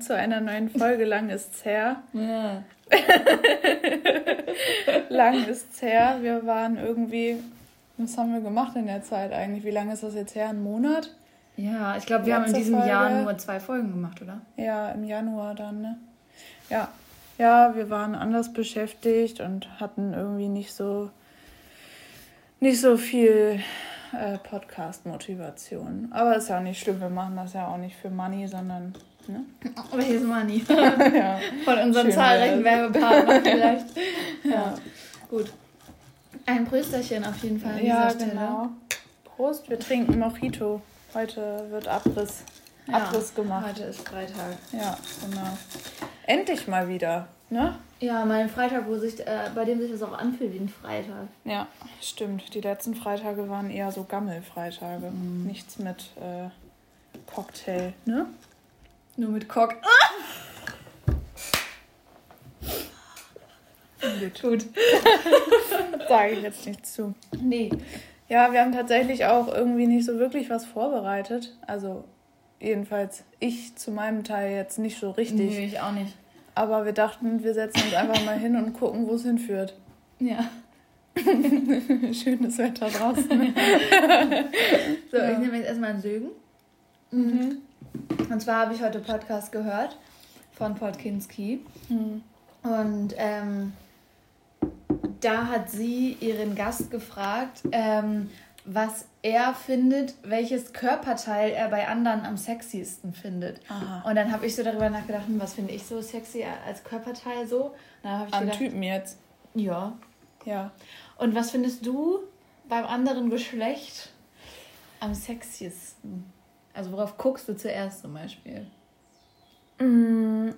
zu einer neuen Folge. Lang ist's her. Ja. Lang ist's her. Wir waren irgendwie. Was haben wir gemacht in der Zeit eigentlich? Wie lange ist das jetzt her? Ein Monat? Ja, ich glaube, wir haben in diesem Folge. Jahr nur zwei Folgen gemacht, oder? Ja, im Januar dann, ne? Ja. Ja, wir waren anders beschäftigt und hatten irgendwie nicht so nicht so viel äh, Podcast-Motivation. Aber ist ja auch nicht schlimm, wir machen das ja auch nicht für Money, sondern. Ne? Welches Money? ja. Von unseren Schön zahlreichen Werbepartnern vielleicht. ja. ja. Gut. Ein Prösterchen auf jeden Fall. ja, genau. Prost, wir trinken Mojito. Heute wird Abriss, ja, Abriss gemacht. Heute ist Freitag. Ja, genau. Endlich mal wieder, ne? Ja, mein Freitag, wo sich, äh, bei dem sich das auch anfühlt wie ein Freitag. Ja, stimmt. Die letzten Freitage waren eher so Gammelfreitage. Mhm. Nichts mit äh, Cocktail, ne? Nur mit Cock. Gut. Gut. Sage ich jetzt nicht zu. Nee. Ja, wir haben tatsächlich auch irgendwie nicht so wirklich was vorbereitet. Also jedenfalls ich zu meinem Teil jetzt nicht so richtig. Nee, ich auch nicht. Aber wir dachten, wir setzen uns einfach mal hin und gucken, wo es hinführt. Ja. Schönes Wetter draußen. so, ja. ich nehme jetzt erstmal einen Sögen. Mhm. Und zwar habe ich heute Podcast gehört von Podkinski. Mhm. Und ähm, da hat sie ihren Gast gefragt, ähm, was er findet, welches Körperteil er bei anderen am sexiesten findet. Aha. Und dann habe ich so darüber nachgedacht, hm, was finde ich so sexy als Körperteil so? An gedacht, Typen jetzt? Ja. Ja. Und was findest du beim anderen Geschlecht am sexiesten? Also worauf guckst du zuerst zum Beispiel? Mm,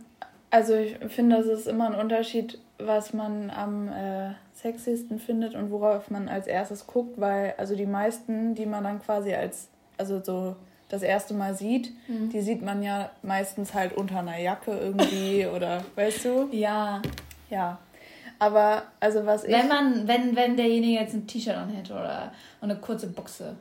also ich finde, das ist immer ein Unterschied, was man am äh, sexiesten findet und worauf man als erstes guckt, weil also die meisten, die man dann quasi als, also so das erste Mal sieht, mhm. die sieht man ja meistens halt unter einer Jacke irgendwie oder weißt du? Ja. Ja. Aber also was ich. Wenn man, wenn, wenn derjenige jetzt ein T-Shirt an hätte oder eine kurze Buchse.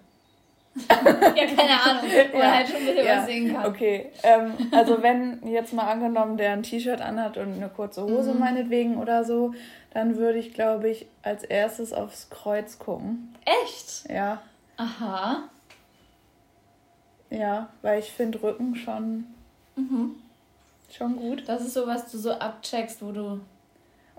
Ja, keine Ahnung, wo ja. halt schon ein bisschen ja. was sehen kann. Okay, ähm, also wenn jetzt mal angenommen, der ein T-Shirt anhat und eine kurze Hose mhm. meinetwegen oder so, dann würde ich, glaube ich, als erstes aufs Kreuz gucken. Echt? Ja. Aha. Ja, weil ich finde Rücken schon, mhm. schon gut. Das ist so, was du so abcheckst, wo du.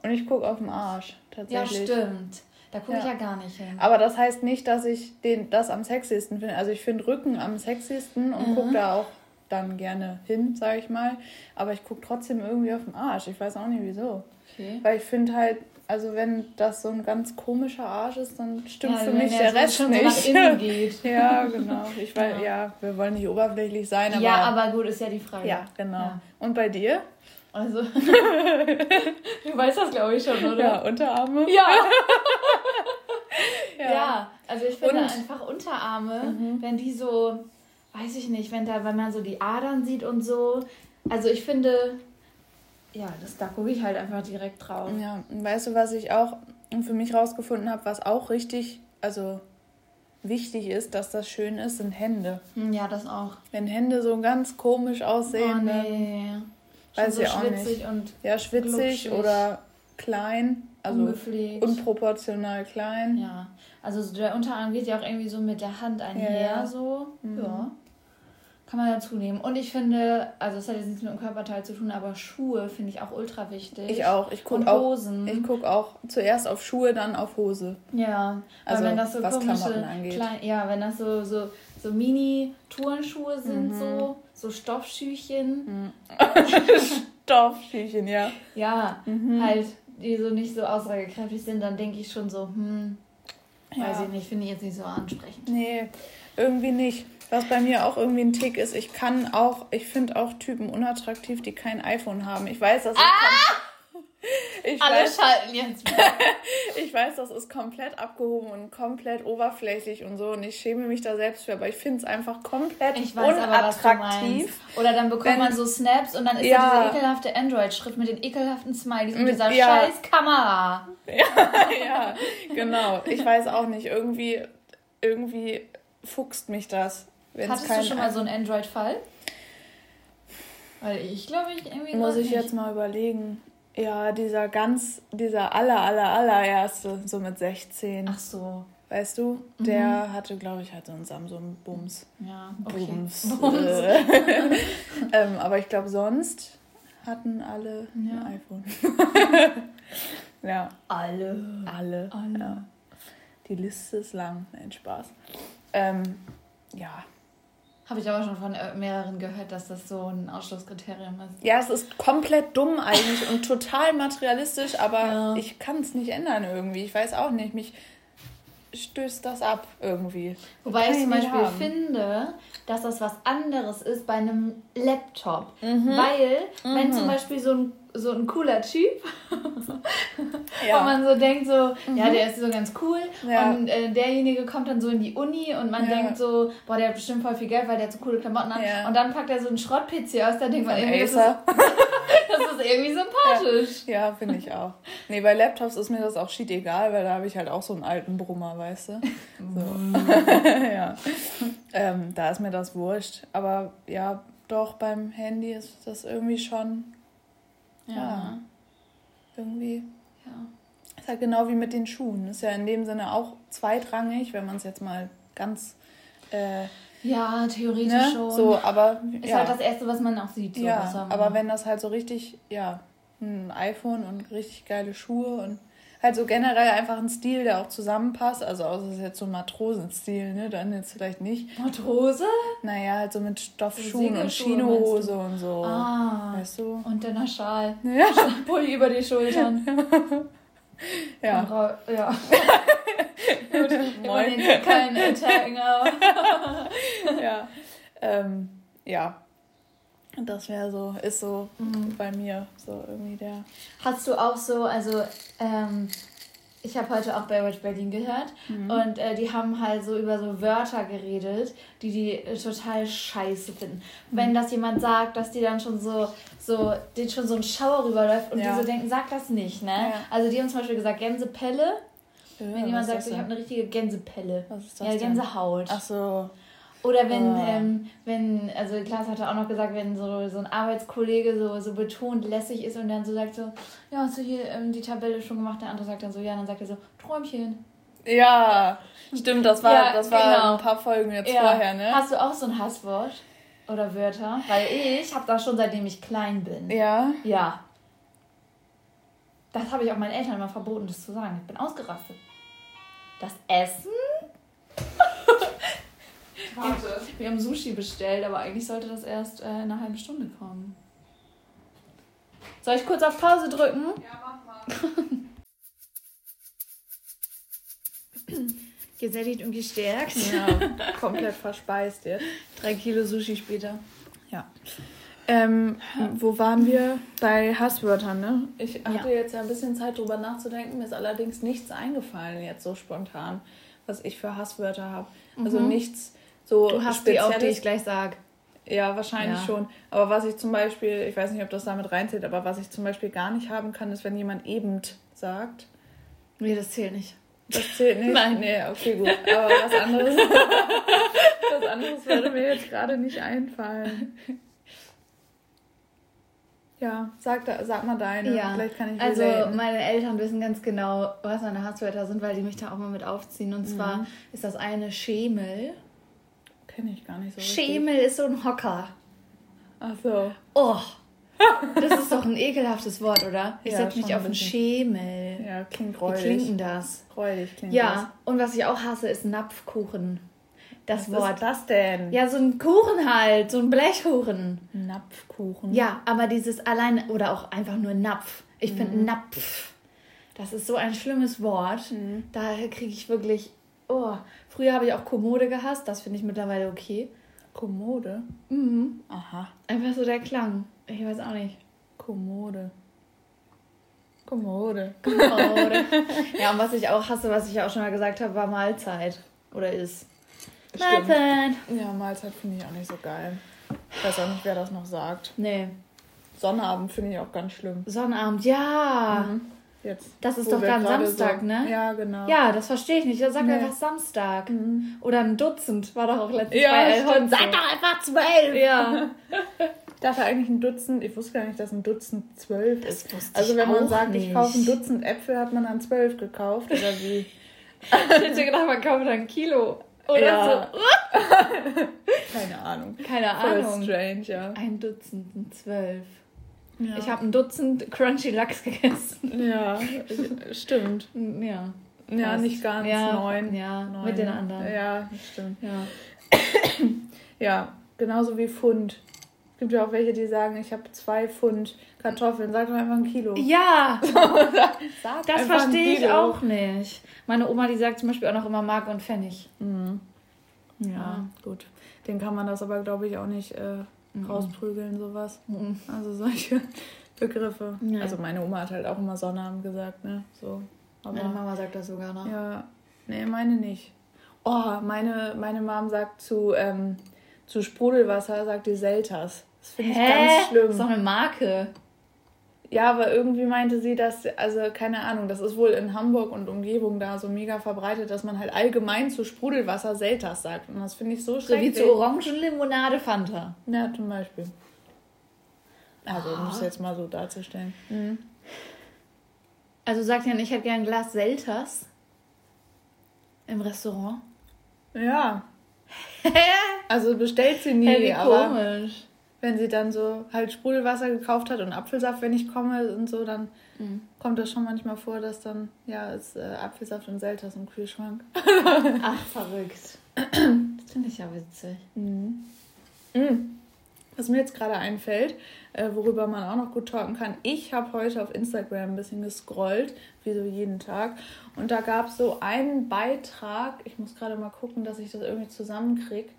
Und ich gucke auf den Arsch, tatsächlich. Ja, stimmt. Da gucke ja. ich ja gar nicht hin. Aber das heißt nicht, dass ich den, das am sexiesten finde. Also ich finde Rücken am sexiesten und mhm. gucke da auch dann gerne hin, sage ich mal. Aber ich gucke trotzdem irgendwie auf den Arsch. Ich weiß auch nicht wieso. Okay. Weil ich finde halt, also wenn das so ein ganz komischer Arsch ist, dann stimmt ja, für mich der, Rest schon nicht. So nach innen geht. ja, genau. Ich weiß, ja. ja. wir wollen nicht oberflächlich sein, aber. Ja, aber gut, ist ja die Frage. Ja, genau. Ja. Und bei dir? Also, du weißt das, glaube ich, schon, oder? Ja, Unterarme. Ja. ja. ja. also ich finde Und? einfach Unterarme, mhm. wenn die so, weiß ich nicht, wenn da, wenn man so die Adern sieht und so. Also ich finde, ja, das, da gucke ich halt einfach direkt drauf. Ja, und weißt du, was ich auch für mich rausgefunden habe, was auch richtig, also wichtig ist, dass das schön ist, sind Hände. Hm, ja, das auch. Wenn Hände so ganz komisch aussehen, oh, nee. Weiß so ich auch nicht. Und ja, schwitzig glutschig. oder klein, also Ungepflegt. unproportional klein. Ja, also der Unterarm geht ja auch irgendwie so mit der Hand einher, ja. so. Mhm. Ja. Kann man dazu nehmen. Und ich finde, also es hat jetzt nichts mit dem Körperteil zu tun, aber Schuhe finde ich auch ultra wichtig. Ich auch. Ich gucke auch, Hosen. Ich gucke auch zuerst auf Schuhe, dann auf Hose. Ja. Also wenn das so was komische, angeht. Klein, ja, wenn das so, so, so Mini-Turnschuhe sind, mhm. so, so Stoffschüchen. Mhm. Stoffschüchen, ja. Ja, mhm. halt, die so nicht so aussagekräftig sind, dann denke ich schon so, hm, ja. weiß ich nicht, finde ich jetzt nicht so ansprechend. Nee, irgendwie nicht. Was bei mir auch irgendwie ein Tick ist, ich kann auch, ich finde auch Typen unattraktiv, die kein iPhone haben. Ich weiß, das ist ah! ich Alle weiß, schalten jetzt. ich weiß, das ist komplett abgehoben und komplett oberflächlich und so und ich schäme mich da selbst für, aber ich finde es einfach komplett ich weiß unattraktiv. Aber, Oder dann bekommt wenn, man so Snaps und dann ist ja, da diese ekelhafte Android-Schrift mit den ekelhaften Smileys und dieser ja. scheiß Kamera. Ja, ja, genau. Ich weiß auch nicht, irgendwie, irgendwie fuchst mich das. Hattest du schon mal so einen Android-Fall? Weil ich glaube, ich irgendwie. Muss ich nicht. jetzt mal überlegen. Ja, dieser ganz, dieser aller, aller, allererste, so mit 16. Ach so. Weißt du, der mhm. hatte, glaube ich, halt so einen Samsung Bums. Ja, okay. Bums. Bums. Äh. ähm, aber ich glaube, sonst hatten alle ja. ein iPhone. ja. Alle. Alle. Alle. Ja. Die Liste ist lang. Nein, Spaß. Ähm, ja. Habe ich aber schon von äh, mehreren gehört, dass das so ein Ausschlusskriterium ist. Ja, es ist komplett dumm eigentlich und total materialistisch, aber ja. ich kann es nicht ändern irgendwie. Ich weiß auch nicht. Mich stößt das ab irgendwie. Wobei ich zum Beispiel haben. finde, dass das was anderes ist bei einem Laptop. Mhm. Weil, mhm. wenn zum Beispiel so ein so ein cooler Typ. ja. Und man so denkt so, mhm. ja, der ist so ganz cool. Ja. Und äh, derjenige kommt dann so in die Uni und man ja. denkt so, boah, der hat bestimmt voll viel Geld, weil der hat so coole Klamotten hat. Und dann packt er so einen Schrott-PC aus, da denkt man irgendwie, das ist, das ist, irgendwie sympathisch. Ja, finde ich auch. Nee, bei Laptops ist mir das auch shit egal, weil da habe ich halt auch so einen alten Brummer, weißt du? So. ja. Ähm, da ist mir das wurscht. Aber ja, doch, beim Handy ist das irgendwie schon ja. ja. Irgendwie. Ja. Ist halt genau wie mit den Schuhen. Ist ja in dem Sinne auch zweitrangig, wenn man es jetzt mal ganz. Äh, ja, theoretisch ne? schon. So, aber. Ist ja. halt das Erste, was man auch sieht. So ja, aber wenn das halt so richtig, ja, ein iPhone und richtig geile Schuhe und halt so generell einfach ein Stil, der auch zusammenpasst. Also außer es ist jetzt so ein Matrosenstil, ne? Dann jetzt vielleicht nicht. Matrose? Naja, halt so mit Stoffschuhen und Chinohose und so. Ah. Weißt du? Und dann der Schal. Ja. Pulli über die Schultern. ja. Ja. Gut, Moin. Kein Attacken, ja. Ähm, ja. Das wäre so, ist so mhm. bei mir so irgendwie der. Hast du auch so, also ähm, ich habe heute auch Baywatch Berlin gehört mhm. und äh, die haben halt so über so Wörter geredet, die die äh, total scheiße finden. Mhm. Wenn das jemand sagt, dass die dann schon so, so, den schon so ein Schauer rüberläuft und ja. die so denken, sag das nicht, ne? Ja. Also die haben zum Beispiel gesagt, Gänsepelle. Ja, Wenn jemand sagt, ich habe eine richtige Gänsepelle. Was ist das? Ja, Gänsehaut. Ach so. Oder wenn, oh. ähm, wenn, also Klaas hatte auch noch gesagt, wenn so, so ein Arbeitskollege so, so betont lässig ist und dann so sagt so, ja, hast du hier ähm, die Tabelle schon gemacht? Der andere sagt dann so, ja, dann sagt er so, Träumchen. Ja, stimmt, das war, ja, das war genau. ein paar Folgen jetzt ja. vorher, ne? Hast du auch so ein Hasswort oder Wörter? Weil ich habe das schon seitdem ich klein bin. Ja? Ja. Das habe ich auch meinen Eltern immer verboten, das zu sagen. Ich bin ausgerastet. Das Essen Warte. Wir haben Sushi bestellt, aber eigentlich sollte das erst äh, in einer halben Stunde kommen. Soll ich kurz auf Pause drücken? Ja, mach mal. Gesättigt und gestärkt. Ja, komplett verspeist jetzt. Drei Kilo Sushi später. Ja. Ähm, wo waren wir? Bei Hasswörtern, ne? Ich hatte ja. jetzt ja ein bisschen Zeit drüber nachzudenken. Mir ist allerdings nichts eingefallen, jetzt so spontan, was ich für Hasswörter habe. Also mhm. nichts so du hast die auch, die ich gleich sage. Ja, wahrscheinlich ja. schon. Aber was ich zum Beispiel, ich weiß nicht, ob das damit reinzählt, aber was ich zum Beispiel gar nicht haben kann, ist, wenn jemand eben sagt. Nee, das zählt nicht. Das zählt nicht? Nein. Nee, okay, gut. Aber was anderes, was anderes würde mir jetzt gerade nicht einfallen. Ja, sag, da, sag mal deine. Ja. Vielleicht kann ich Also, relaten. meine Eltern wissen ganz genau, was meine Hasswörter sind, weil die mich da auch mal mit aufziehen. Und mhm. zwar ist das eine Schemel kenne ich gar nicht so Schemel richtig. ist so ein Hocker. Ach so. Oh. Das ist doch ein ekelhaftes Wort, oder? Ich ja, setze mich auf einen Schemel. Ja, klingt räudig. Wie klingt das? Räudig klingt ja, das. Ja, und was ich auch hasse, ist Napfkuchen. Das was Wort. Ist das denn? Ja, so ein Kuchen halt, so ein Blechkuchen. Napfkuchen. Ja, aber dieses allein, oder auch einfach nur Napf. Ich mhm. finde Napf, das ist so ein schlimmes Wort. Mhm. Da kriege ich wirklich Oh, früher habe ich auch Kommode gehasst, das finde ich mittlerweile okay. Kommode? Mhm. Aha. Einfach so der Klang. Ich weiß auch nicht. Kommode. Kommode. Kommode. ja, und was ich auch hasse, was ich auch schon mal gesagt habe, war Mahlzeit. Oder ist. Stimmt. Mahlzeit. Ja, Mahlzeit finde ich auch nicht so geil. Ich weiß auch nicht, wer das noch sagt. Nee. Sonnabend finde ich auch ganz schlimm. Sonnabend, ja. Mhm. Jetzt, das ist doch dann Samstag, so, ne? Ja, genau. Ja, das verstehe ich nicht. Sag nee. einfach Samstag. Mhm. Oder ein Dutzend war doch auch letztens ja, bei Elhon. Sag doch einfach zwölf. Ja. dachte eigentlich ein Dutzend, ich wusste gar nicht, dass ein Dutzend zwölf ist. Also wenn man sagt, nicht. ich kaufe ein Dutzend Äpfel, hat man dann zwölf gekauft oder wie? ich hätte gedacht, man kauft ein Kilo. Oder ja. so. Keine Ahnung. Keine Voll Ahnung. strange, ja. Ein Dutzend sind zwölf. Ja. Ich habe ein Dutzend Crunchy Lachs gegessen. Ja, stimmt. Ja. Ja, Fast. nicht ganz. Ja, neun. Ja, neun. mit den anderen. Ja, stimmt. Ja. ja, genauso wie Pfund. Es gibt ja auch welche, die sagen, ich habe zwei Pfund Kartoffeln. Sag doch einfach ein Kilo. Ja, sag das verstehe ich auch nicht. Meine Oma, die sagt zum Beispiel auch noch immer Mark und Pfennig. Mhm. Ja, ja, gut. Den kann man das aber, glaube ich, auch nicht äh, mhm. rausprügeln, sowas. Mhm. Also solche Begriffe. Ja. Also meine Oma hat halt auch immer Sonnabend gesagt, ne? So. Aber, meine Mama sagt das sogar noch. Ja. Nee, meine nicht. Oh, meine, meine Mom sagt zu, ähm, zu Sprudelwasser, sagt die Selters. Das finde ich ganz schlimm. Das ist doch eine Marke. Ja, aber irgendwie meinte sie, dass, also keine Ahnung, das ist wohl in Hamburg und Umgebung da so mega verbreitet, dass man halt allgemein zu Sprudelwasser Selters sagt. Und das finde ich so schrecklich. So wie zu Orangenlimonade Fanta. Ja, zum Beispiel. Also, um es jetzt mal so darzustellen. Mhm. Also sagt ja, ich hätte gern ein Glas Selters im Restaurant. Ja. also bestellt sie nie, hey, aber komisch wenn sie dann so halt Sprudelwasser gekauft hat und Apfelsaft, wenn ich komme und so, dann mhm. kommt das schon manchmal vor, dass dann, ja, ist äh, Apfelsaft und Selters im Kühlschrank. Ach, verrückt. Das finde ich ja witzig. Mhm. Mhm. Was mir jetzt gerade einfällt, äh, worüber man auch noch gut talken kann, ich habe heute auf Instagram ein bisschen gescrollt, wie so jeden Tag, und da gab es so einen Beitrag, ich muss gerade mal gucken, dass ich das irgendwie zusammenkriege,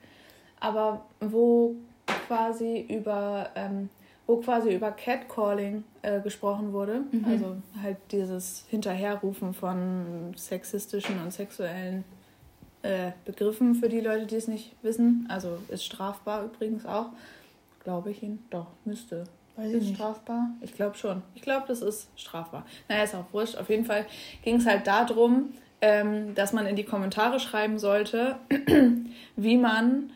aber wo quasi über, ähm, wo quasi über Catcalling äh, gesprochen wurde. Mhm. Also halt dieses Hinterherrufen von sexistischen und sexuellen äh, Begriffen für die Leute, die es nicht wissen. Also ist strafbar übrigens auch. Glaube ich ihn. Doch, müsste. Weiß ist ich strafbar? Ich glaube schon. Ich glaube, das ist strafbar. Naja, ist auch wurscht. Auf jeden Fall ging es halt darum, ähm, dass man in die Kommentare schreiben sollte, wie man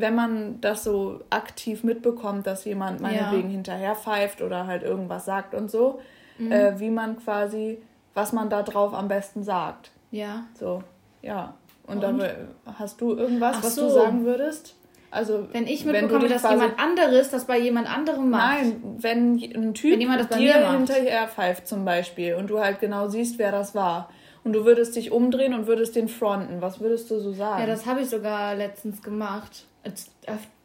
wenn man das so aktiv mitbekommt, dass jemand meinetwegen ja. hinterher pfeift oder halt irgendwas sagt und so, mhm. äh, wie man quasi, was man da drauf am besten sagt. Ja. So, ja. Und, und? dann hast du irgendwas, Ach was so. du sagen würdest? Also, wenn ich mitbekomme, wenn dass jemand anderes das bei jemand anderem macht. Nein, wenn ein Typ wenn jemand das dir hinterher pfeift zum Beispiel und du halt genau siehst, wer das war und du würdest dich umdrehen und würdest den fronten, was würdest du so sagen? Ja, das habe ich sogar letztens gemacht. Das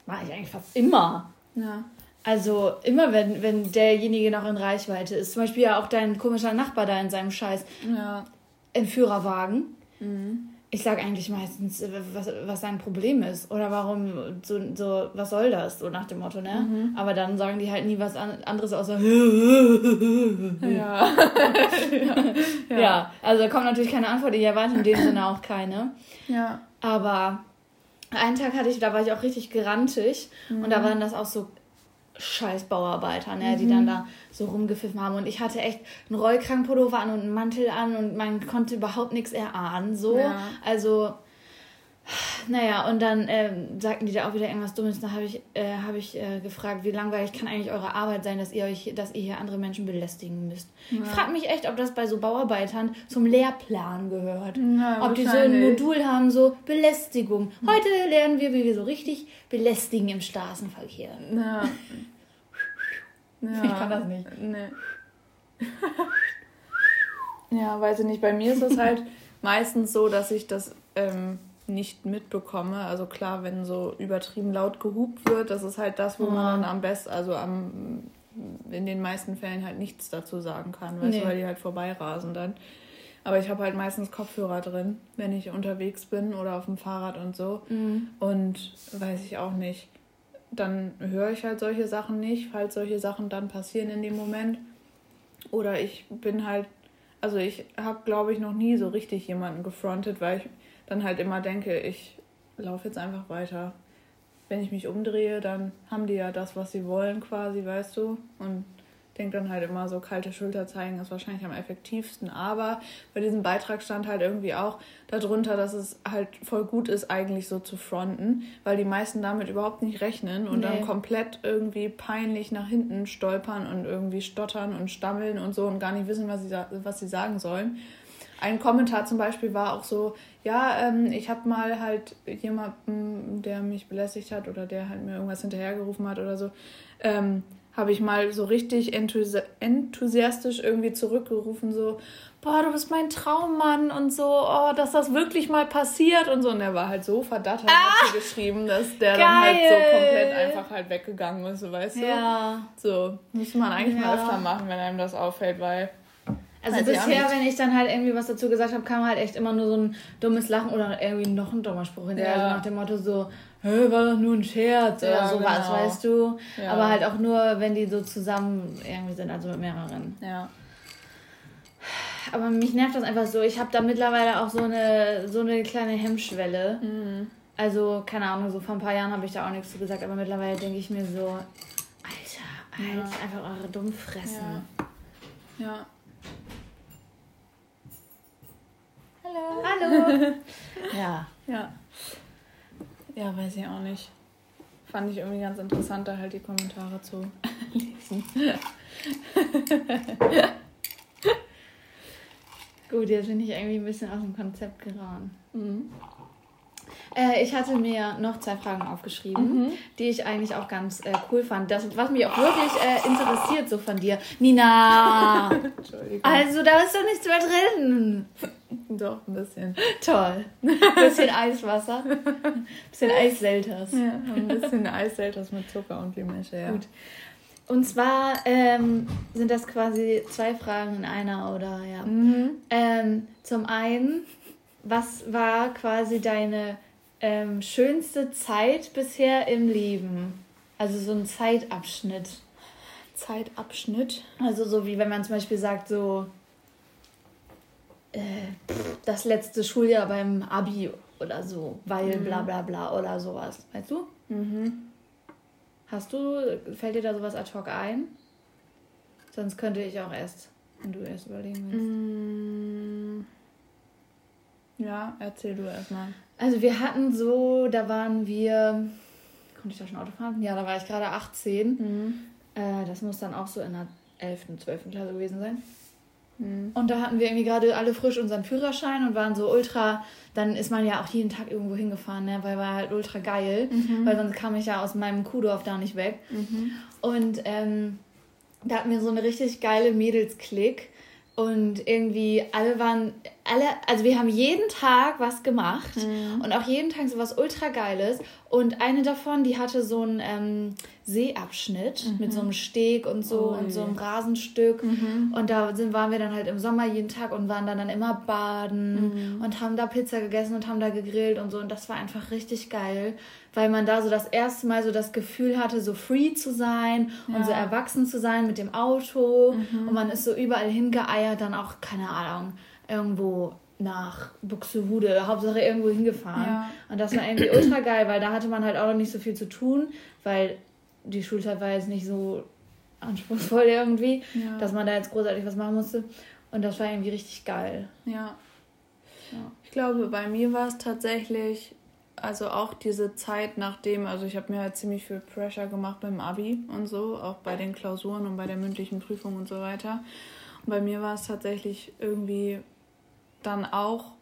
mache ich eigentlich fast immer. Ja. Also immer, wenn, wenn derjenige noch in Reichweite ist. Zum Beispiel ja auch dein komischer Nachbar da in seinem scheiß ja. Entführerwagen. Mhm. Ich sage eigentlich meistens, was, was sein Problem ist. Oder warum, so, so, was soll das? So nach dem Motto, ne? Mhm. Aber dann sagen die halt nie was anderes außer. Ja. ja. ja. also kommt natürlich keine Antwort. Ich erwarte in dem Sinne auch keine. Ja. Aber einen Tag hatte ich, da war ich auch richtig gerantig mhm. und da mhm. waren das auch so scheiß Bauarbeiter, ne, mhm. die dann da so rumgepfiffen haben. Und ich hatte echt einen Rollkrankpullover an und einen Mantel an und man konnte überhaupt nichts erahnen. So. Ja. Also naja, und dann ähm, sagten die da auch wieder irgendwas Dummes. Da habe ich, äh, hab ich äh, gefragt, wie langweilig kann eigentlich eure Arbeit sein, dass ihr euch, dass ihr hier andere Menschen belästigen müsst. Ja. Ich frage mich echt, ob das bei so Bauarbeitern zum Lehrplan gehört. Ja, ob die so ein Modul haben, so Belästigung. Heute lernen wir, wie wir so richtig belästigen im Straßenverkehr. Ja. Ich kann das nicht. Nee. ja, weiß ich nicht. Bei mir ist es halt meistens so, dass ich das. Ähm, nicht mitbekomme. Also klar, wenn so übertrieben laut gehupt wird, das ist halt das, wo mhm. man dann am besten, also am in den meisten Fällen halt nichts dazu sagen kann, nee. du, weil die halt vorbeirasen dann. Aber ich habe halt meistens Kopfhörer drin, wenn ich unterwegs bin oder auf dem Fahrrad und so. Mhm. Und weiß ich auch nicht. Dann höre ich halt solche Sachen nicht, falls solche Sachen dann passieren in dem Moment. Oder ich bin halt, also ich habe, glaube ich, noch nie so richtig jemanden gefrontet, weil ich dann halt immer denke, ich laufe jetzt einfach weiter. Wenn ich mich umdrehe, dann haben die ja das, was sie wollen, quasi, weißt du? Und denke dann halt immer so, kalte Schulter zeigen ist wahrscheinlich am effektivsten. Aber bei diesem Beitrag stand halt irgendwie auch darunter, dass es halt voll gut ist, eigentlich so zu fronten, weil die meisten damit überhaupt nicht rechnen und nee. dann komplett irgendwie peinlich nach hinten stolpern und irgendwie stottern und stammeln und so und gar nicht wissen, was sie, was sie sagen sollen. Ein Kommentar zum Beispiel war auch so, ja, ähm, ich habe mal halt jemanden, der mich belästigt hat oder der halt mir irgendwas hinterhergerufen hat oder so, ähm, habe ich mal so richtig enthusi enthusiastisch irgendwie zurückgerufen, so, boah, du bist mein Traummann und so, oh, dass das wirklich mal passiert und so. Und er war halt so verdattert, ah, hat geschrieben, dass der geil. dann halt so komplett einfach halt weggegangen ist, weißt du? Ja. So, muss man eigentlich ja. mal öfter machen, wenn einem das auffällt, weil also Weiß bisher, wenn ich dann halt irgendwie was dazu gesagt habe, kam halt echt immer nur so ein dummes Lachen oder irgendwie noch ein dummer Spruch hinterher. Ja. Also nach dem Motto so, hä, war doch nur ein Scherz ja, oder sowas, genau. weißt du. Ja. Aber halt auch nur, wenn die so zusammen irgendwie sind, also mit mehreren. Ja. Aber mich nervt das einfach so. Ich habe da mittlerweile auch so eine, so eine kleine Hemmschwelle. Mhm. Also, keine Ahnung, so vor ein paar Jahren habe ich da auch nichts zu gesagt, aber mittlerweile denke ich mir so, Alter, halt einfach eure Dummfressen. Ja. ja. Hallo. Hallo. ja. Ja. Ja, weiß ich auch nicht. Fand ich irgendwie ganz interessant, da halt die Kommentare zu lesen. Gut, jetzt bin ich irgendwie ein bisschen aus dem Konzept geraten. Mhm. Äh, ich hatte mir noch zwei Fragen aufgeschrieben, mhm. die ich eigentlich auch ganz äh, cool fand. Das, was mich auch wirklich äh, interessiert, so von dir. Nina! Entschuldigung. Also, da ist doch nichts mehr drin. Doch, ein bisschen. Toll. Ein bisschen Eiswasser. Ein bisschen Eisselters. Ja, ein bisschen Eisselters mit Zucker und Limesche, ja. Gut. Und zwar ähm, sind das quasi zwei Fragen in einer, oder ja. Mhm. Ähm, zum einen, was war quasi deine ähm, schönste Zeit bisher im Leben? Also so ein Zeitabschnitt. Zeitabschnitt? Also so wie wenn man zum Beispiel sagt, so äh, das letzte Schuljahr beim Abi oder so, weil mhm. bla bla bla oder sowas. Weißt du? Mhm. Hast du, fällt dir da sowas ad hoc ein? Sonst könnte ich auch erst, wenn du erst überlegen willst. Mm. Ja, erzähl du erstmal. Also wir hatten so, da waren wir, konnte ich da schon Auto fahren? Ja, da war ich gerade 18. Mhm. Äh, das muss dann auch so in der 11., 12. Klasse gewesen sein. Mhm. Und da hatten wir irgendwie gerade alle frisch unseren Führerschein und waren so ultra, dann ist man ja auch jeden Tag irgendwo hingefahren, ne? weil war halt ultra geil, mhm. weil sonst kam ich ja aus meinem Kuhdorf da nicht weg. Mhm. Und ähm, da hatten wir so eine richtig geile Mädelsklick und irgendwie alle waren, alle, also wir haben jeden Tag was gemacht mhm. und auch jeden Tag so was ultra geiles. Und eine davon, die hatte so einen ähm, Seeabschnitt mhm. mit so einem Steg und so oh, und so einem Rasenstück. Mhm. Und da sind, waren wir dann halt im Sommer jeden Tag und waren dann, dann immer baden mhm. und haben da Pizza gegessen und haben da gegrillt und so. Und das war einfach richtig geil weil man da so das erste Mal so das Gefühl hatte, so free zu sein ja. und so erwachsen zu sein mit dem Auto. Mhm. Und man ist so überall hingeeiert, dann auch, keine Ahnung, irgendwo nach Buxtehude, Hauptsache irgendwo hingefahren. Ja. Und das war irgendwie ultra geil, weil da hatte man halt auch noch nicht so viel zu tun, weil die Schulzeit war jetzt nicht so anspruchsvoll irgendwie, ja. dass man da jetzt großartig was machen musste. Und das war irgendwie richtig geil. Ja. ja. Ich glaube, bei mir war es tatsächlich also auch diese Zeit nachdem, also ich habe mir halt ziemlich viel Pressure gemacht beim Abi und so, auch bei den Klausuren und bei der mündlichen Prüfung und so weiter. Und bei mir war es tatsächlich irgendwie dann auch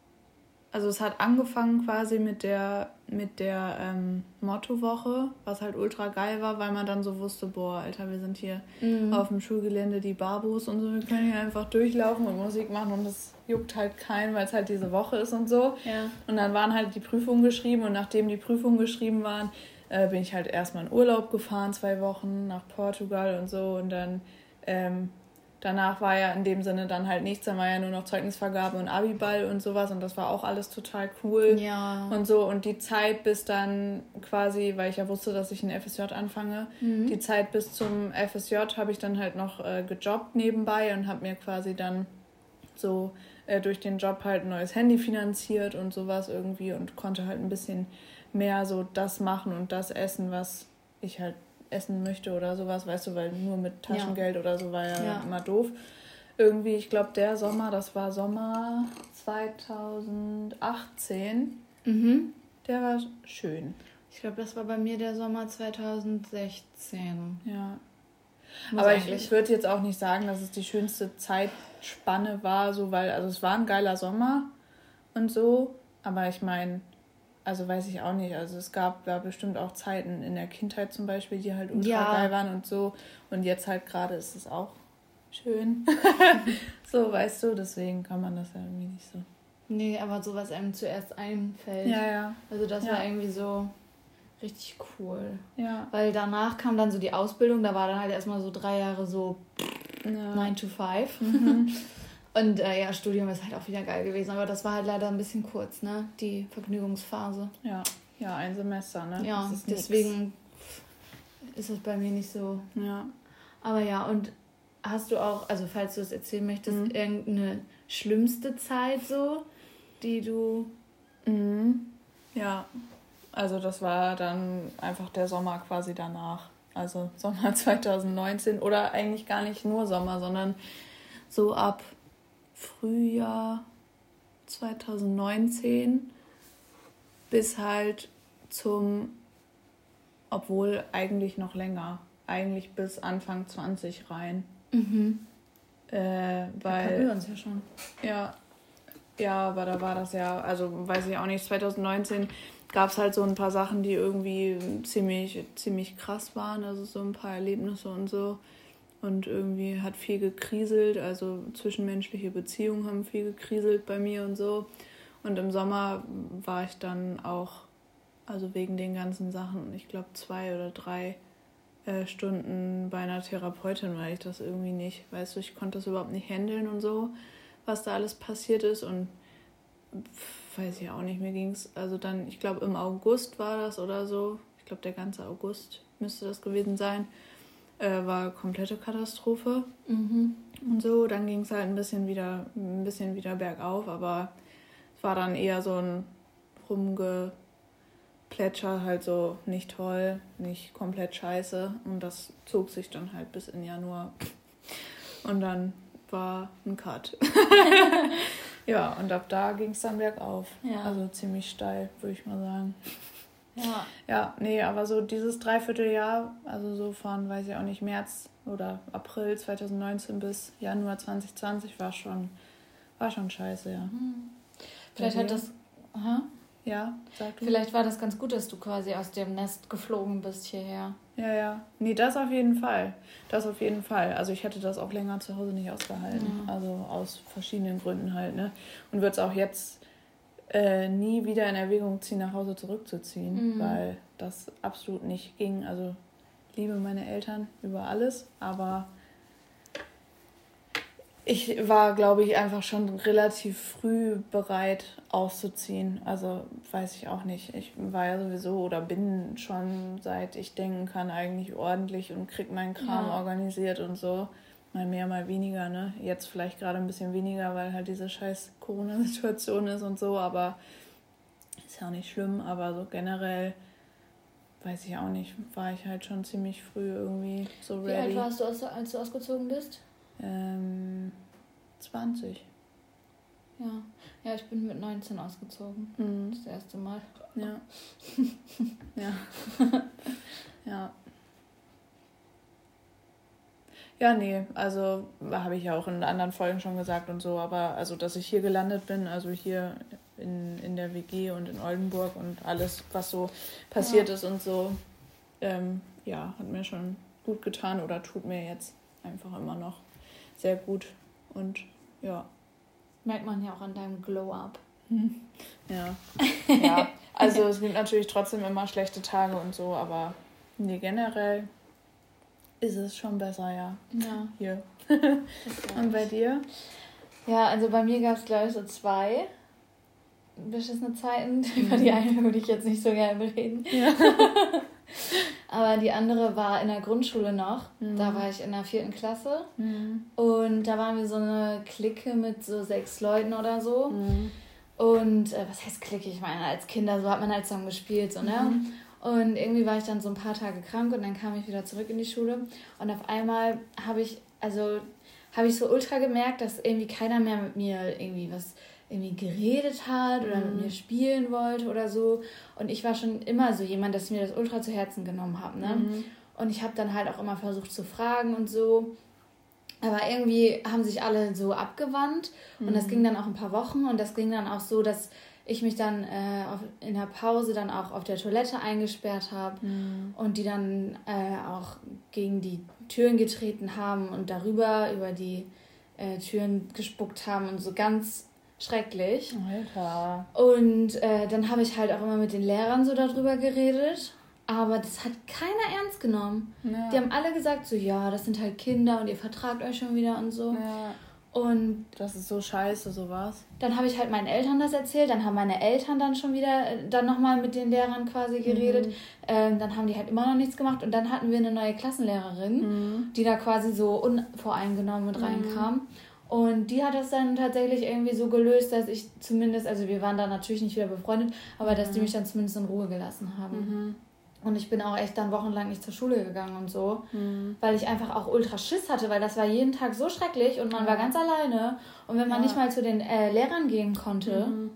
also es hat angefangen quasi mit der mit der ähm, Mottowoche, was halt ultra geil war, weil man dann so wusste, boah, Alter, wir sind hier mhm. auf dem Schulgelände die Barbos und so, wir können hier einfach durchlaufen und Musik machen und das juckt halt keinen, weil es halt diese Woche ist und so. Ja. Und dann waren halt die Prüfungen geschrieben und nachdem die Prüfungen geschrieben waren, äh, bin ich halt erstmal in Urlaub gefahren, zwei Wochen nach Portugal und so und dann ähm, danach war ja in dem Sinne dann halt nichts, dann war ja nur noch Zeugnisvergabe und Abiball und sowas und das war auch alles total cool ja. und so und die Zeit bis dann quasi, weil ich ja wusste, dass ich ein FSJ anfange, mhm. die Zeit bis zum FSJ habe ich dann halt noch äh, gejobbt nebenbei und habe mir quasi dann so äh, durch den Job halt ein neues Handy finanziert und sowas irgendwie und konnte halt ein bisschen mehr so das machen und das essen, was ich halt essen möchte oder sowas, weißt du, weil nur mit Taschengeld ja. oder so war ja, ja. immer doof. Irgendwie, ich glaube, der Sommer, das war Sommer 2018, mhm. der war schön. Ich glaube, das war bei mir der Sommer 2016. Ja. Muss Aber ich, ich würde jetzt auch nicht sagen, dass es die schönste Zeitspanne war, so weil, also es war ein geiler Sommer und so, aber ich meine, also weiß ich auch nicht. Also es gab da bestimmt auch Zeiten in der Kindheit zum Beispiel, die halt ultra ja. geil waren und so. Und jetzt halt gerade ist es auch schön. so, weißt du, deswegen kann man das ja irgendwie nicht so. Nee, aber so was einem zuerst einfällt. Ja, ja. Also das ja. war irgendwie so richtig cool. Ja. Weil danach kam dann so die Ausbildung, da war dann halt erstmal so drei Jahre so ja. 9 to 5. Mhm. Und äh, ja, Studium ist halt auch wieder geil gewesen, aber das war halt leider ein bisschen kurz, ne? Die Vergnügungsphase. Ja, ja, ein Semester, ne? Ja, deswegen ist es bei mir nicht so. Ja. Aber ja, und hast du auch, also falls du es erzählen möchtest, mhm. irgendeine schlimmste Zeit so, die du. Mhm. Ja, also das war dann einfach der Sommer quasi danach. Also Sommer 2019 oder eigentlich gar nicht nur Sommer, sondern so ab Frühjahr 2019 bis halt zum, obwohl eigentlich noch länger, eigentlich bis Anfang 20 rein. Mhm. Äh, weil, da uns ja schon. Ja, ja, aber da war das ja, also weiß ich auch nicht, 2019 gab es halt so ein paar Sachen, die irgendwie ziemlich, ziemlich krass waren, also so ein paar Erlebnisse und so und irgendwie hat viel gekriselt, also zwischenmenschliche Beziehungen haben viel gekriselt bei mir und so. Und im Sommer war ich dann auch, also wegen den ganzen Sachen, ich glaube zwei oder drei äh, Stunden bei einer Therapeutin, weil ich das irgendwie nicht, weißt du, ich konnte das überhaupt nicht handeln und so, was da alles passiert ist. Und weiß ich auch nicht, mir ging es, also dann, ich glaube im August war das oder so, ich glaube der ganze August müsste das gewesen sein äh, war komplette Katastrophe. Mhm. Und so, dann ging es halt ein bisschen wieder, ein bisschen wieder bergauf, aber es war dann eher so ein Rumgeplätscher, halt so nicht toll, nicht komplett scheiße. Und das zog sich dann halt bis in Januar. Und dann war ein Cut. ja, und ab da ging es dann bergauf. Ja. Also ziemlich steil, würde ich mal sagen. Ja. Ja, nee, aber so dieses Dreivierteljahr, also so von, weiß ich auch nicht, März oder April 2019 bis Januar 2020 war schon, war schon scheiße, ja. Hm. Vielleicht hat das. Aha. Ja, sag du. Vielleicht war das ganz gut, dass du quasi aus dem Nest geflogen bist hierher. Ja, ja. Nee, das auf jeden Fall. Das auf jeden Fall. Also ich hätte das auch länger zu Hause nicht ausgehalten. Ja. Also aus verschiedenen Gründen halt, ne? Und würde es auch jetzt äh, nie wieder in Erwägung ziehen, nach Hause zurückzuziehen, mhm. weil das absolut nicht ging. Also liebe meine Eltern über alles, aber ich war, glaube ich, einfach schon relativ früh bereit auszuziehen. Also weiß ich auch nicht. Ich war ja sowieso oder bin schon seit ich denken kann eigentlich ordentlich und krieg meinen Kram ja. organisiert und so. Mal mehr, mal weniger, ne? Jetzt vielleicht gerade ein bisschen weniger, weil halt diese scheiß Corona-Situation ist und so, aber ist ja auch nicht schlimm, aber so generell weiß ich auch nicht, war ich halt schon ziemlich früh irgendwie so ready. Wie alt warst du, als du ausgezogen bist? Ähm, 20. Ja. Ja, ich bin mit 19 ausgezogen. Mhm. Das erste Mal. Ja. ja. ja. Ja, nee, also habe ich ja auch in anderen Folgen schon gesagt und so, aber also, dass ich hier gelandet bin, also hier in, in der WG und in Oldenburg und alles, was so passiert ja. ist und so, ähm, ja, hat mir schon gut getan oder tut mir jetzt einfach immer noch sehr gut und ja. Merkt man ja auch an deinem Glow-Up. Ja. ja. Also es gibt natürlich trotzdem immer schlechte Tage und so, aber nee, generell ist es schon besser, ja. Ja. Hier. Und bei dir? Ja, also bei mir gab es, glaube ich, so zwei beschissene Zeiten. Mhm. Über die eine würde ich jetzt nicht so gerne reden. Ja. Aber die andere war in der Grundschule noch. Mhm. Da war ich in der vierten Klasse. Mhm. Und da waren wir so eine Clique mit so sechs Leuten oder so. Mhm. Und äh, was heißt Clique? Ich meine, als Kinder, so hat man halt zusammen gespielt, so, ne? Und irgendwie war ich dann so ein paar Tage krank und dann kam ich wieder zurück in die Schule. Und auf einmal habe ich, also habe ich so ultra gemerkt, dass irgendwie keiner mehr mit mir irgendwie was irgendwie geredet hat oder mhm. mit mir spielen wollte oder so. Und ich war schon immer so jemand, dass ich mir das ultra zu Herzen genommen habe. Ne? Mhm. Und ich habe dann halt auch immer versucht zu fragen und so. Aber irgendwie haben sich alle so abgewandt mhm. und das mhm. ging dann auch ein paar Wochen und das ging dann auch so, dass ich mich dann äh, auf, in der Pause dann auch auf der Toilette eingesperrt habe mhm. und die dann äh, auch gegen die Türen getreten haben und darüber über die äh, Türen gespuckt haben und so ganz schrecklich. Alter. Und äh, dann habe ich halt auch immer mit den Lehrern so darüber geredet. Aber das hat keiner ernst genommen. Ja. Die haben alle gesagt, so ja, das sind halt Kinder und ihr vertragt euch schon wieder und so. Ja. Und das ist so scheiße, sowas. Dann habe ich halt meinen Eltern das erzählt, dann haben meine Eltern dann schon wieder äh, dann nochmal mit den Lehrern quasi geredet. Mhm. Ähm, dann haben die halt immer noch nichts gemacht und dann hatten wir eine neue Klassenlehrerin, mhm. die da quasi so unvoreingenommen mit mhm. reinkam. Und die hat das dann tatsächlich irgendwie so gelöst, dass ich zumindest, also wir waren da natürlich nicht wieder befreundet, aber dass die mhm. mich dann zumindest in Ruhe gelassen haben. Und ich bin auch echt dann wochenlang nicht zur Schule gegangen und so, mhm. weil ich einfach auch ultra Schiss hatte, weil das war jeden Tag so schrecklich und man war ganz alleine. Und wenn man ja. nicht mal zu den äh, Lehrern gehen konnte, mhm.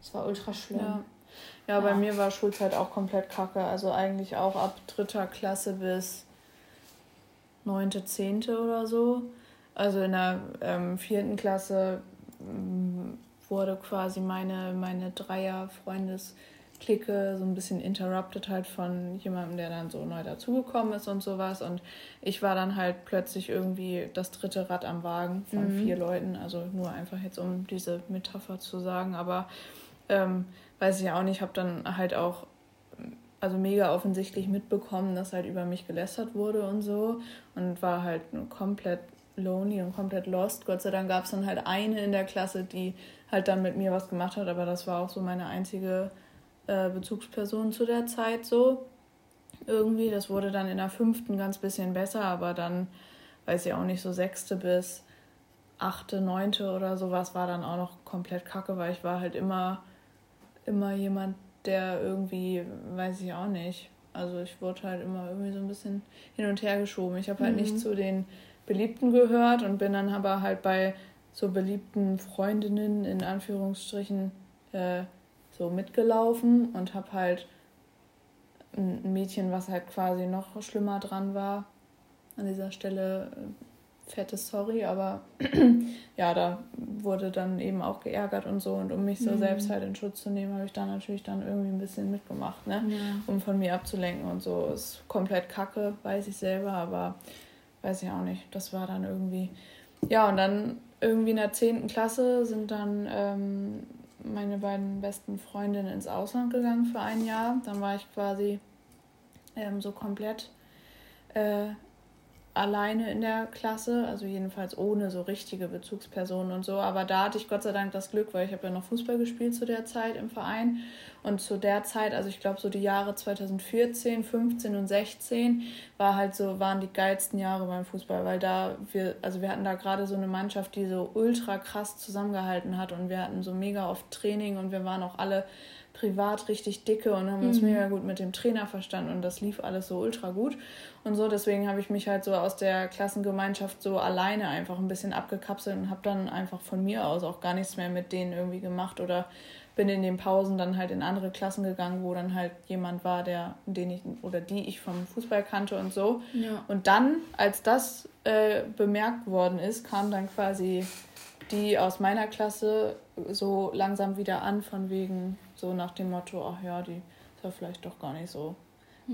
das war ultra schlimm. Ja. ja, bei mir war Schulzeit auch komplett kacke. Also eigentlich auch ab dritter Klasse bis neunte, zehnte oder so. Also in der ähm, vierten Klasse ähm, wurde quasi meine, meine Dreier-Freundes- Clique so ein bisschen interrupted halt von jemandem, der dann so neu dazugekommen ist und sowas. Und ich war dann halt plötzlich irgendwie das dritte Rad am Wagen von mhm. vier Leuten. Also nur einfach jetzt, um diese Metapher zu sagen. Aber ähm, weiß ich auch nicht, habe dann halt auch also mega offensichtlich mitbekommen, dass halt über mich gelästert wurde und so. Und war halt komplett lonely und komplett lost. Gott sei Dank gab es dann halt eine in der Klasse, die halt dann mit mir was gemacht hat, aber das war auch so meine einzige äh, Bezugsperson zu der Zeit so. Irgendwie, das wurde dann in der fünften ganz bisschen besser, aber dann, weiß ich auch nicht, so sechste bis achte, neunte oder sowas war dann auch noch komplett kacke, weil ich war halt immer, immer jemand, der irgendwie, weiß ich auch nicht. Also ich wurde halt immer irgendwie so ein bisschen hin und her geschoben. Ich habe halt mhm. nicht zu den Beliebten gehört und bin dann aber halt bei so beliebten Freundinnen in Anführungsstrichen äh, so mitgelaufen und habe halt ein Mädchen, was halt quasi noch schlimmer dran war. An dieser Stelle äh, fettes Sorry, aber ja, da wurde dann eben auch geärgert und so. Und um mich so mhm. selbst halt in Schutz zu nehmen, habe ich da natürlich dann irgendwie ein bisschen mitgemacht, ne? Ja. Um von mir abzulenken und so. Ist komplett kacke, weiß ich selber, aber weiß ich auch nicht. Das war dann irgendwie. Ja, und dann irgendwie in der 10. Klasse sind dann ähm, meine beiden besten Freundinnen ins Ausland gegangen für ein Jahr. Dann war ich quasi ähm, so komplett äh, alleine in der Klasse, also jedenfalls ohne so richtige Bezugspersonen und so. Aber da hatte ich Gott sei Dank das Glück, weil ich habe ja noch Fußball gespielt zu der Zeit im Verein. Und zu der Zeit, also ich glaube so die Jahre 2014, 15 und 16, war halt so, waren die geilsten Jahre beim Fußball, weil da wir, also wir hatten da gerade so eine Mannschaft, die so ultra krass zusammengehalten hat und wir hatten so mega oft Training und wir waren auch alle privat richtig dicke und haben uns mhm. mega gut mit dem Trainer verstanden und das lief alles so ultra gut und so. Deswegen habe ich mich halt so aus der Klassengemeinschaft so alleine einfach ein bisschen abgekapselt und habe dann einfach von mir aus auch gar nichts mehr mit denen irgendwie gemacht oder bin in den Pausen dann halt in andere Klassen gegangen, wo dann halt jemand war, der, den ich oder die ich vom Fußball kannte und so. Ja. Und dann, als das äh, bemerkt worden ist, kam dann quasi die aus meiner Klasse so langsam wieder an, von wegen so nach dem Motto, ach ja, die ist ja vielleicht doch gar nicht so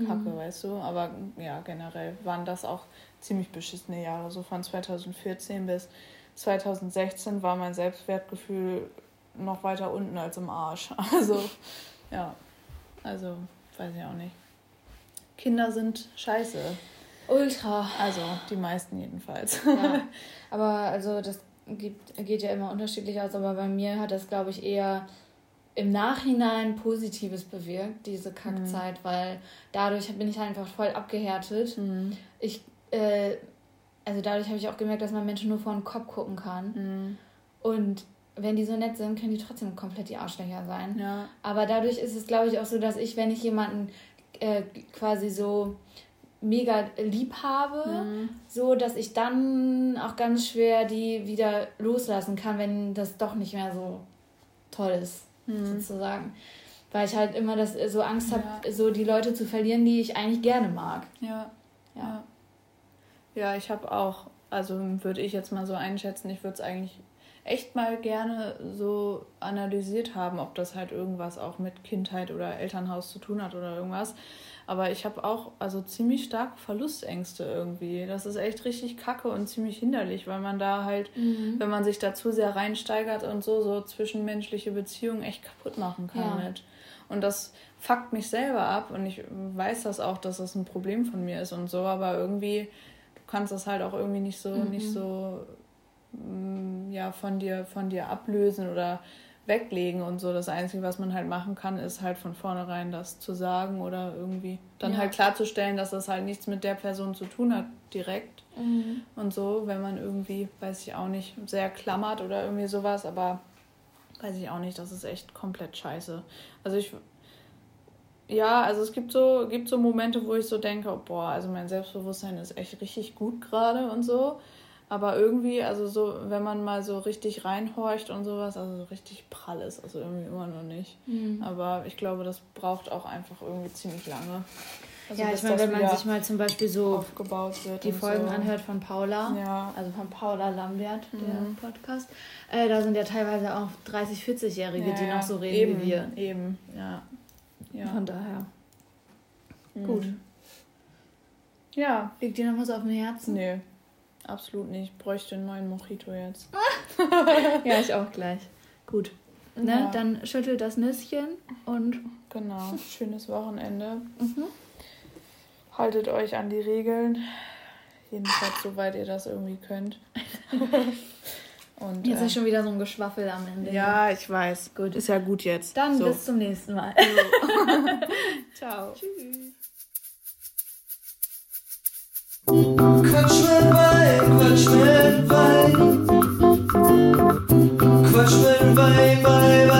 kacke, mhm. weißt du. Aber ja, generell waren das auch ziemlich beschissene Jahre. So von 2014 bis 2016 war mein Selbstwertgefühl noch weiter unten als im Arsch. Also, ja, also weiß ich auch nicht. Kinder sind scheiße. Ultra. Also die meisten jedenfalls. Ja, aber also das gibt, geht ja immer unterschiedlich aus, aber bei mir hat das, glaube ich, eher im Nachhinein Positives bewirkt, diese Kackzeit, mhm. weil dadurch bin ich halt einfach voll abgehärtet. Mhm. Ich, äh, also dadurch habe ich auch gemerkt, dass man Menschen nur vor den Kopf gucken kann. Mhm. Und wenn die so nett sind, können die trotzdem komplett die Arschlöcher sein. Ja. Aber dadurch ist es, glaube ich, auch so, dass ich, wenn ich jemanden äh, quasi so mega lieb habe, mhm. so dass ich dann auch ganz schwer die wieder loslassen kann, wenn das doch nicht mehr so toll ist, mhm. sozusagen. Weil ich halt immer das so Angst habe, ja. so die Leute zu verlieren, die ich eigentlich gerne mag. Ja. Ja. Ja, ich habe auch, also würde ich jetzt mal so einschätzen, ich würde es eigentlich echt mal gerne so analysiert haben, ob das halt irgendwas auch mit Kindheit oder Elternhaus zu tun hat oder irgendwas. Aber ich habe auch also ziemlich stark Verlustängste irgendwie. Das ist echt richtig kacke und ziemlich hinderlich, weil man da halt, mhm. wenn man sich da zu sehr reinsteigert und so, so zwischenmenschliche Beziehungen echt kaputt machen kann ja. mit. Und das fuckt mich selber ab und ich weiß das auch, dass das ein Problem von mir ist und so, aber irgendwie, du kannst das halt auch irgendwie nicht so, mhm. nicht so Mm, ja, von dir, von dir ablösen oder weglegen und so. Das Einzige, was man halt machen kann, ist halt von vornherein das zu sagen oder irgendwie dann ja. halt klarzustellen, dass das halt nichts mit der Person zu tun hat, direkt. Mhm. Und so, wenn man irgendwie, weiß ich auch nicht, sehr klammert oder irgendwie sowas, aber weiß ich auch nicht, das ist echt komplett scheiße. Also ich ja, also es gibt so, gibt so Momente, wo ich so denke, boah, also mein Selbstbewusstsein ist echt richtig gut gerade und so. Aber irgendwie, also so, wenn man mal so richtig reinhorcht und sowas, also so richtig prall ist, also irgendwie immer noch nicht. Mhm. Aber ich glaube, das braucht auch einfach irgendwie ziemlich lange. Also ja, ich meine, wenn man sich mal zum Beispiel so aufgebaut wird die Folgen so. anhört von Paula, ja. also von Paula Lambert, mhm. der Podcast, äh, da sind ja teilweise auch 30-, 40-Jährige, ja, die noch so reden eben, wie wir. Eben, ja. ja. Von daher. Mhm. Gut. Ja. Liegt dir noch was auf dem Herzen? Nö. Absolut nicht. Ich bräuchte einen neuen Mojito jetzt. ja, ich auch gleich. Gut. Ne? Ja. Dann schüttelt das Nüsschen und. Genau. Schönes Wochenende. Mhm. Haltet euch an die Regeln. Jedenfalls, soweit ihr das irgendwie könnt. Und, jetzt äh, ist schon wieder so ein Geschwaffel am Ende. Ja, ich weiß. Gut. Ist ja gut jetzt. Dann so. bis zum nächsten Mal. Ciao. Tschüss. Quatsch mit Wein, Quatsch mit Wein. Quatsch mit Wein, Wein.